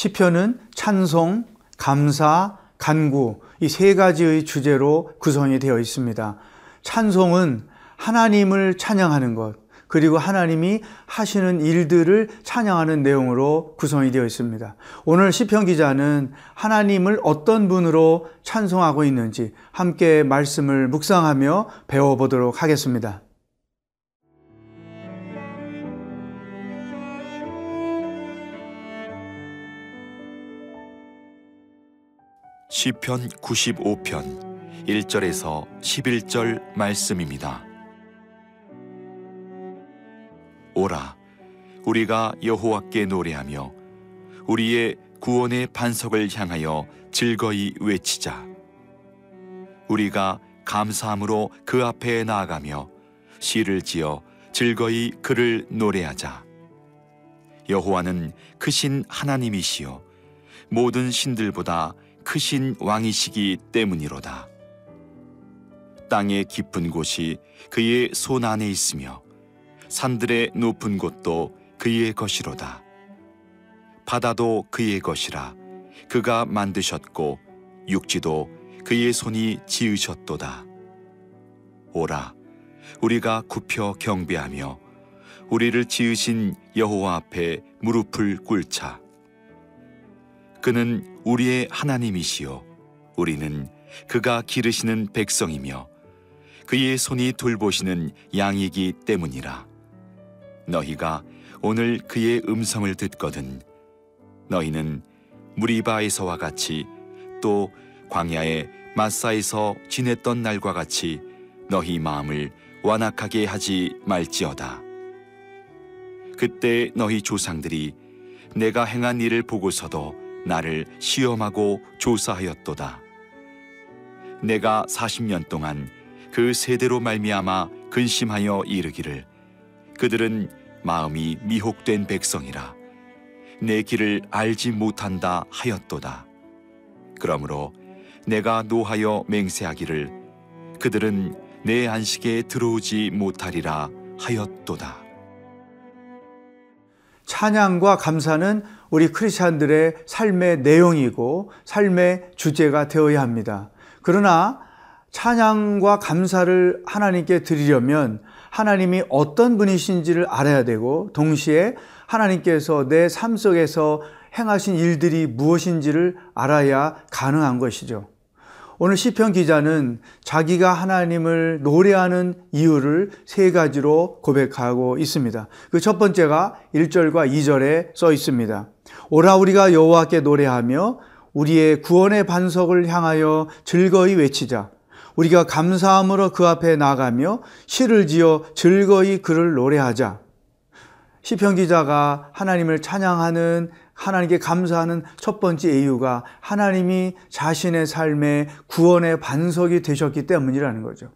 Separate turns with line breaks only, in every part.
시편은 찬송, 감사, 간구 이 세 가지의 주제로 구성이 되어 있습니다. 찬송은 하나님을 찬양하는 것, 그리고 하나님이 하시는 일들을 찬양하는 내용으로 구성이 되어 있습니다. 오늘 시편 기자는 하나님을 어떤 분으로 찬송하고 있는지 함께 말씀을 묵상하며 배워보도록 하겠습니다.
시편 95편 1절에서 11절 말씀입니다. 오라 우리가 여호와께 노래하며 우리의 구원의 반석을 향하여 즐거이 외치자 우리가 감사함으로 그 앞에 나아가며 시를 지어 즐거이 그를 노래하자 여호와는 크신 하나님이시요 모든 신들보다 크신 왕이시기 때문이로다 땅의 깊은 곳이 그의 손 안에 있으며 산들의 높은 곳도 그의 것이로다. 바다도 그의 것이라 그가 만드셨고 육지도 그의 손이 지으셨도다. 오라 우리가 굽혀 경배하며 우리를 지으신 여호와 앞에 무릎을 꿇자. 그는 우리의 하나님이시요 우리는 그가 기르시는 백성이며 그의 손이 돌보시는 양이기 때문이라. 너희가 오늘 그의 음성을 듣거든 너희는 무리바에서와 같이 또 광야의 마사에서 지냈던 날과 같이 너희 마음을 완악하게 하지 말지어다. 그때 너희 조상들이 내가 행한 일을 보고서도 나를 시험하고 조사하였도다. 내가 40년 동안 그 세대로 말미암아 근심하여 이르기를 그들은 마음이 미혹된 백성이라 내 길을 알지 못한다 하였도다. 그러므로 내가 노하여 맹세하기를 그들은 내 안식에 들어오지 못하리라 하였도다.
찬양과 감사는 우리 크리스천들의 삶의 내용이고 삶의 주제가 되어야 합니다. 그러나 찬양과 감사를 하나님께 드리려면 하나님이 어떤 분이신지를 알아야 되고 동시에 하나님께서 내 삶 속에서 행하신 일들이 무엇인지를 알아야 가능한 것이죠. 오늘 시편 기자는 자기가 하나님을 노래하는 이유를 세 가지로 고백하고 있습니다. 그 첫 번째가 1절과 2절에 써 있습니다. 오라 우리가 여호와께 노래하며 우리의 구원의 반석을 향하여 즐거이 외치자. 우리가 감사함으로 그 앞에 나가며 시를 지어 즐거이 그를 노래하자. 시편 기자가 하나님을 찬양하는 하나님께 감사하는 첫 번째 이유가 하나님이 자신의 삶의 구원의 반석이 되셨기 때문이라는 거죠.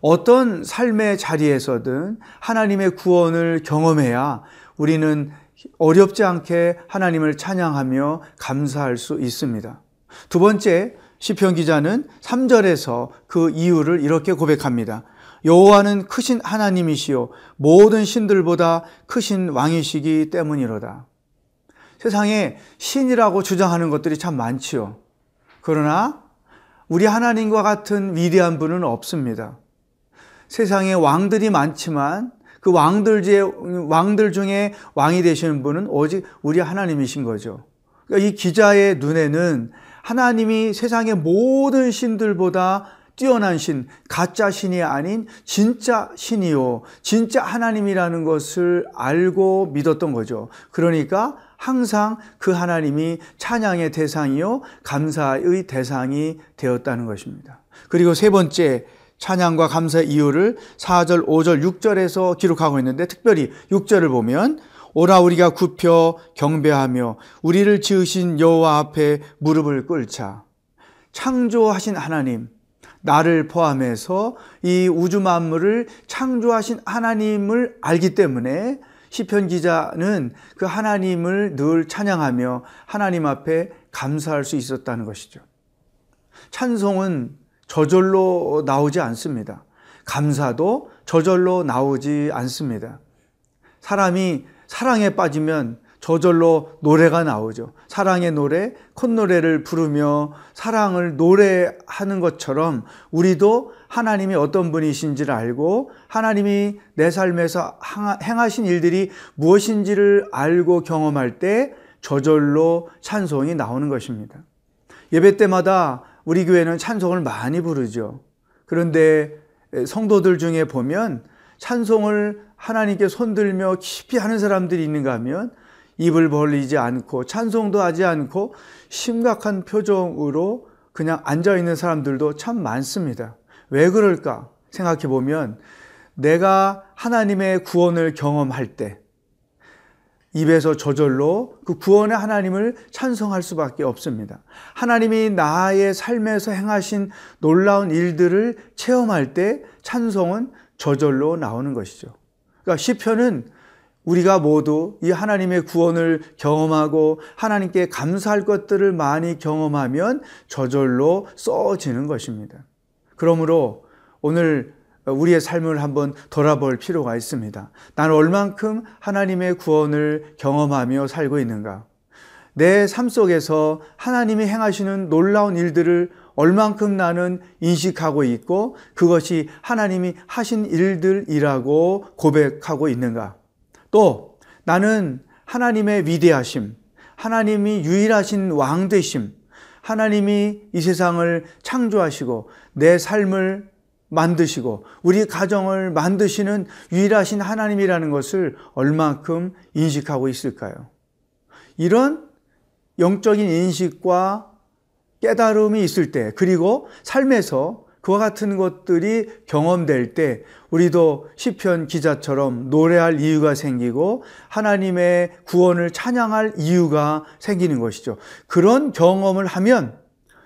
어떤 삶의 자리에서든 하나님의 구원을 경험해야 우리는 어렵지 않게 하나님을 찬양하며 감사할 수 있습니다. 두 번째, 시편 기자는 3절에서 그 이유를 이렇게 고백합니다. 여호와는 크신 하나님이시요 모든 신들보다 크신 왕이시기 때문이로다. 세상에 신이라고 주장하는 것들이 참 많지요. 그러나 우리 하나님과 같은 위대한 분은 없습니다. 세상에 왕들이 많지만 그 왕들 왕들 중에 왕이 되시는 분은 오직 우리 하나님이신 거죠. 그러니까 이 기자의 눈에는 하나님이 세상의 모든 신들보다 뛰어난 신, 가짜 신이 아닌 진짜 신이요. 진짜 하나님이라는 것을 알고 믿었던 거죠. 그러니까 항상 그 하나님이 찬양의 대상이요. 감사의 대상이 되었다는 것입니다. 그리고 세 번째, 찬양과 감사 이유를 4절, 5절, 6절에서 기록하고 있는데 특별히 6절을 보면 오라 우리가 굽혀 경배하며 우리를 지으신 여호와 앞에 무릎을 꿇자. 창조하신 하나님, 나를 포함해서 이 우주 만물을 창조하신 하나님을 알기 때문에 시편 기자는 그 하나님을 늘 찬양하며 하나님 앞에 감사할 수 있었다는 것이죠. 찬송은 저절로 나오지 않습니다. 감사도 저절로 나오지 않습니다. 사람이 사랑에 빠지면 저절로 노래가 나오죠. 사랑의 노래, 콧노래를 부르며 사랑을 노래하는 것처럼 우리도 하나님이 어떤 분이신지를 알고 하나님이 내 삶에서 행하신 일들이 무엇인지를 알고 경험할 때 저절로 찬송이 나오는 것입니다. 예배 때마다 우리 교회는 찬송을 많이 부르죠. 그런데 성도들 중에 보면 찬송을 하나님께 손들며 깊이 하는 사람들이 있는가 하면 입을 벌리지 않고 찬송도 하지 않고 심각한 표정으로 그냥 앉아 있는 사람들도 참 많습니다. 왜 그럴까 생각해 보면 내가 하나님의 구원을 경험할 때 입에서 저절로 그 구원의 하나님을 찬송할 수밖에 없습니다. 하나님이 나의 삶에서 행하신 놀라운 일들을 체험할 때 찬송은 저절로 나오는 것이죠. 그러니까 시편은 우리가 모두 이 하나님의 구원을 경험하고 하나님께 감사할 것들을 많이 경험하면 저절로 써지는 것입니다. 그러므로 오늘 우리의 삶을 한번 돌아볼 필요가 있습니다. 나는 얼만큼 하나님의 구원을 경험하며 살고 있는가? 내 삶 속에서 하나님이 행하시는 놀라운 일들을 얼만큼 나는 인식하고 있고 그것이 하나님이 하신 일들이라고 고백하고 있는가? 또 나는 하나님의 위대하심, 하나님이 유일하신 왕 되심, 하나님이 이 세상을 창조하시고 내 삶을 만드시고 우리 가정을 만드시는 유일하신 하나님이라는 것을 얼만큼 인식하고 있을까요? 이런 영적인 인식과 깨달음이 있을 때, 그리고 삶에서 그와 같은 것들이 경험될 때 우리도 시편 기자처럼 노래할 이유가 생기고 하나님의 구원을 찬양할 이유가 생기는 것이죠. 그런 경험을 하면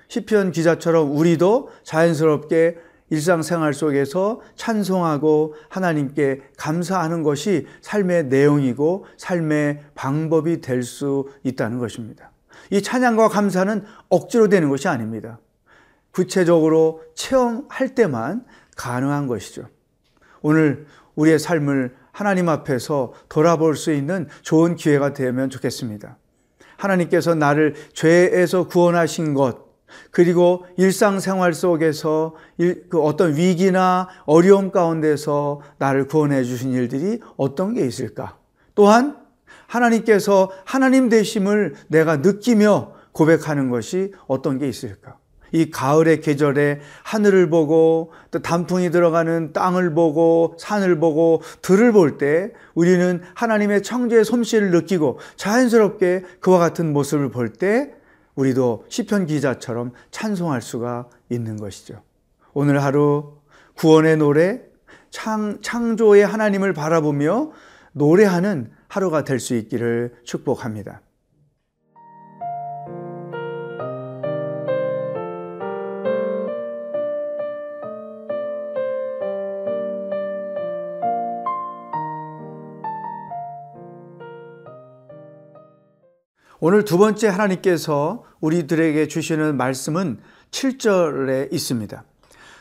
시편 기자처럼 우리도 자연스럽게 일상생활 속에서 찬송하고 하나님께 감사하는 것이 삶의 내용이고 삶의 방법이 될 수 있다는 것입니다. 이 찬양과 감사는 억지로 되는 것이 아닙니다. 구체적으로 체험할 때만 가능한 것이죠. 오늘 우리의 삶을 하나님 앞에서 돌아볼 수 있는 좋은 기회가 되면 좋겠습니다. 하나님께서 나를 죄에서 구원하신 것, 그리고 일상생활 속에서 그 어떤 위기나 어려움 가운데서 나를 구원해 주신 일들이 어떤 게 있을까? 또한 하나님께서 하나님 되심을 내가 느끼며 고백하는 것이 어떤 게 있을까? 이 가을의 계절에 하늘을 보고 또 단풍이 들어가는 땅을 보고 산을 보고 들을 볼 때 우리는 하나님의 창조의 솜씨를 느끼고 자연스럽게 그와 같은 모습을 볼 때 우리도 시편 기자처럼 찬송할 수가 있는 것이죠. 오늘 하루 구원의 노래, 창, 창조의 하나님을 바라보며 노래하는 하루가 될 수 있기를 축복합니다. 오늘 두 번째 하나님께서 우리들에게 주시는 말씀은 7절에 있습니다.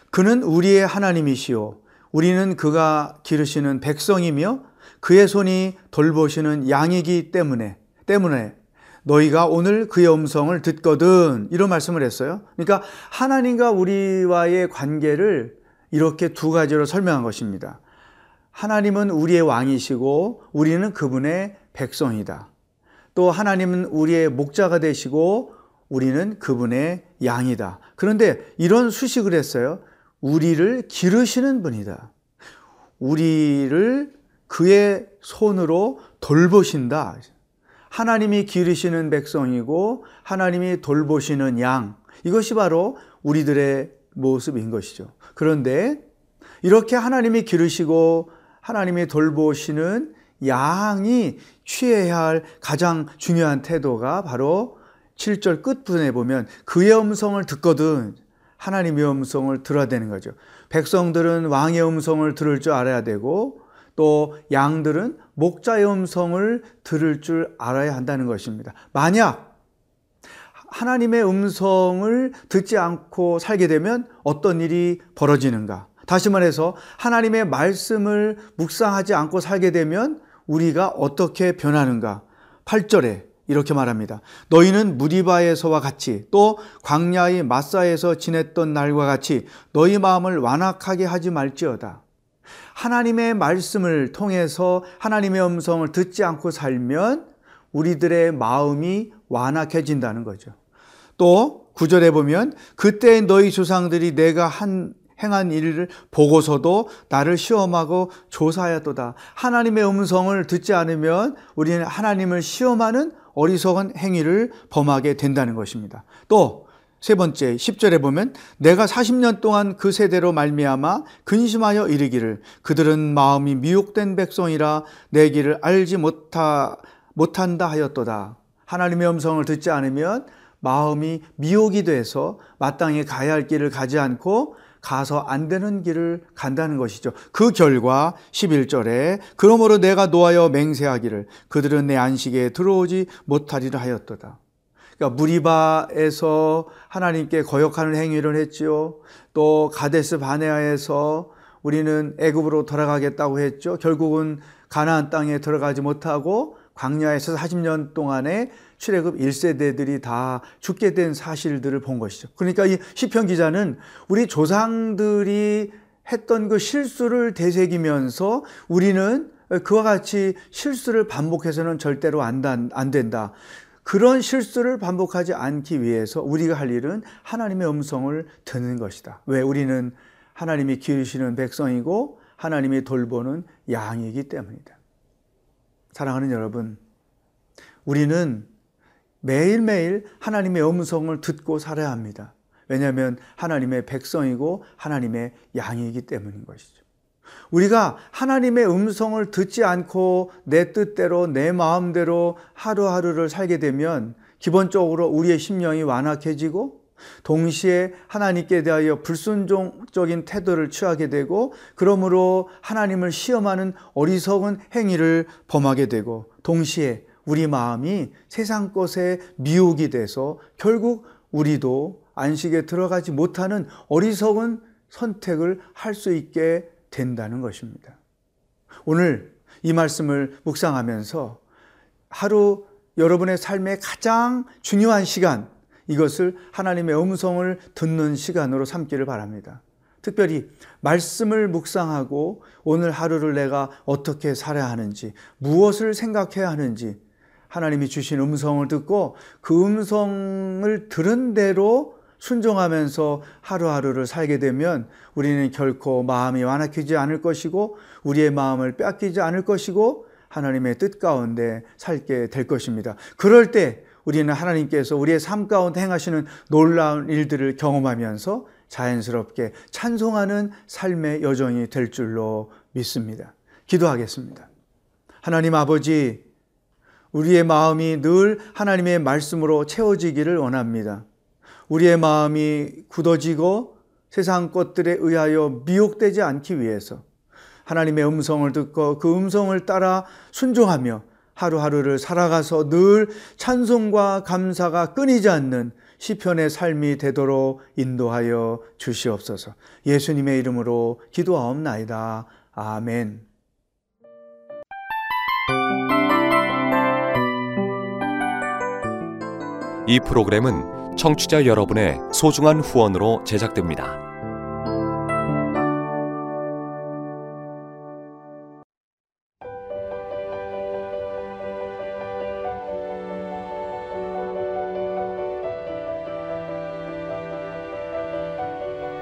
그는 우리의 하나님이시요. 우리는 그가 기르시는 백성이며 그의 손이 돌보시는 양이기 때문에, 때문에 너희가 오늘 그의 음성을 듣거든. 이런 말씀을 했어요. 그러니까 하나님과 우리와의 관계를 이렇게 두 가지로 설명한 것입니다. 하나님은 우리의 왕이시고 우리는 그분의 백성이다. 또 하나님은 우리의 목자가 되시고 우리는 그분의 양이다. 그런데 이런 수식을 했어요. 우리를 기르시는 분이다. 우리를 그의 손으로 돌보신다. 하나님이 기르시는 백성이고 하나님이 돌보시는 양. 이것이 바로 우리들의 모습인 것이죠. 그런데 이렇게 하나님이 기르시고 하나님이 돌보시는 양이 취해야 할 가장 중요한 태도가 바로 7절 끝부분에 보면 그의 음성을 듣거든 하나님의 음성을 들어야 되는 거죠. 백성들은 왕의 음성을 들을 줄 알아야 되고 또 양들은 목자의 음성을 들을 줄 알아야 한다는 것입니다. 만약 하나님의 음성을 듣지 않고 살게 되면 어떤 일이 벌어지는가? 다시 말해서 하나님의 말씀을 묵상하지 않고 살게 되면 우리가 어떻게 변하는가? 8절에 이렇게 말합니다. 너희는 무리바에서와 같이 또 광야의 마사에서 지냈던 날과 같이 너희 마음을 완악하게 하지 말지어다. 하나님의 말씀을 통해서 하나님의 음성을 듣지 않고 살면 우리들의 마음이 완악해진다는 거죠. 또 구절에 보면 그때 너희 조상들이 내가 한 행한 일을 보고서도 나를 시험하고 조사하였도다. 하나님의 음성을 듣지 않으면 우리는 하나님을 시험하는 어리석은 행위를 범하게 된다는 것입니다. 또 세 번째 10절에 보면 내가 40년 동안 그 세대로 말미암아 근심하여 이르기를 그들은 마음이 미혹된 백성이라 내 길을 알지 못하, 못한다 하였도다. 하나님의 음성을 듣지 않으면 마음이 미혹이 돼서 마땅히 가야 할 길을 가지 않고 가서 안 되는 길을 간다는 것이죠. 그 결과 11절에 그러므로 내가 노하여 맹세하기를 그들은 내 안식에 들어오지 못하리라 하였도다. 그러니까 무리바에서 하나님께 거역하는 행위를 했지요. 또 가데스 바네아에서 우리는 애굽으로 돌아가겠다고 했죠. 결국은 가나안 땅에 들어가지 못하고 광야에서 40년 동안에 출애굽 1세대들이 다 죽게 된 사실들을 본 것이죠. 그러니까 이 시편 기자는 우리 조상들이 했던 그 실수를 되새기면서 우리는 그와 같이 실수를 반복해서는 절대로 안, 안 된다. 그런 실수를 반복하지 않기 위해서 우리가 할 일은 하나님의 음성을 듣는 것이다. 왜? 우리는 하나님이 기르시는 백성이고 하나님이 돌보는 양이기 때문이다. 사랑하는 여러분, 우리는 매일매일 하나님의 음성을 듣고 살아야 합니다. 왜냐하면 하나님의 백성이고 하나님의 양이기 때문인 것이죠. 우리가 하나님의 음성을 듣지 않고 내 뜻대로 내 마음대로 하루하루를 살게 되면 기본적으로 우리의 심령이 완악해지고 동시에 하나님께 대하여 불순종적인 태도를 취하게 되고 그러므로 하나님을 시험하는 어리석은 행위를 범하게 되고 동시에 우리 마음이 세상 것에 미혹이 돼서 결국 우리도 안식에 들어가지 못하는 어리석은 선택을 할 수 있게 된다는 것입니다. 오늘 이 말씀을 묵상하면서 하루 여러분의 삶의 가장 중요한 시간, 이것을 하나님의 음성을 듣는 시간으로 삼기를 바랍니다. 특별히 말씀을 묵상하고 오늘 하루를 내가 어떻게 살아야 하는지, 무엇을 생각해야 하는지, 하나님이 주신 음성을 듣고 그 음성을 들은 대로 순종하면서 하루하루를 살게 되면 우리는 결코 마음이 완악해지지 않을 것이고 우리의 마음을 뺏기지 않을 것이고 하나님의 뜻 가운데 살게 될 것입니다. 그럴 때 우리는 하나님께서 우리의 삶 가운데 행하시는 놀라운 일들을 경험하면서 자연스럽게 찬송하는 삶의 여정이 될 줄로 믿습니다. 기도하겠습니다. 하나님 아버지, 우리의 마음이 늘 하나님의 말씀으로 채워지기를 원합니다. 우리의 마음이 굳어지고 세상 것들에 의하여 미혹되지 않기 위해서 하나님의 음성을 듣고 그 음성을 따라 순종하며 하루하루를 살아가서 늘 찬송과 감사가 끊이지 않는 시편의 삶이 되도록 인도하여 주시옵소서. 예수님의 이름으로 기도하옵나이다. 아멘.
이 프로그램은 청취자 여러분의 소중한 후원으로 제작됩니다.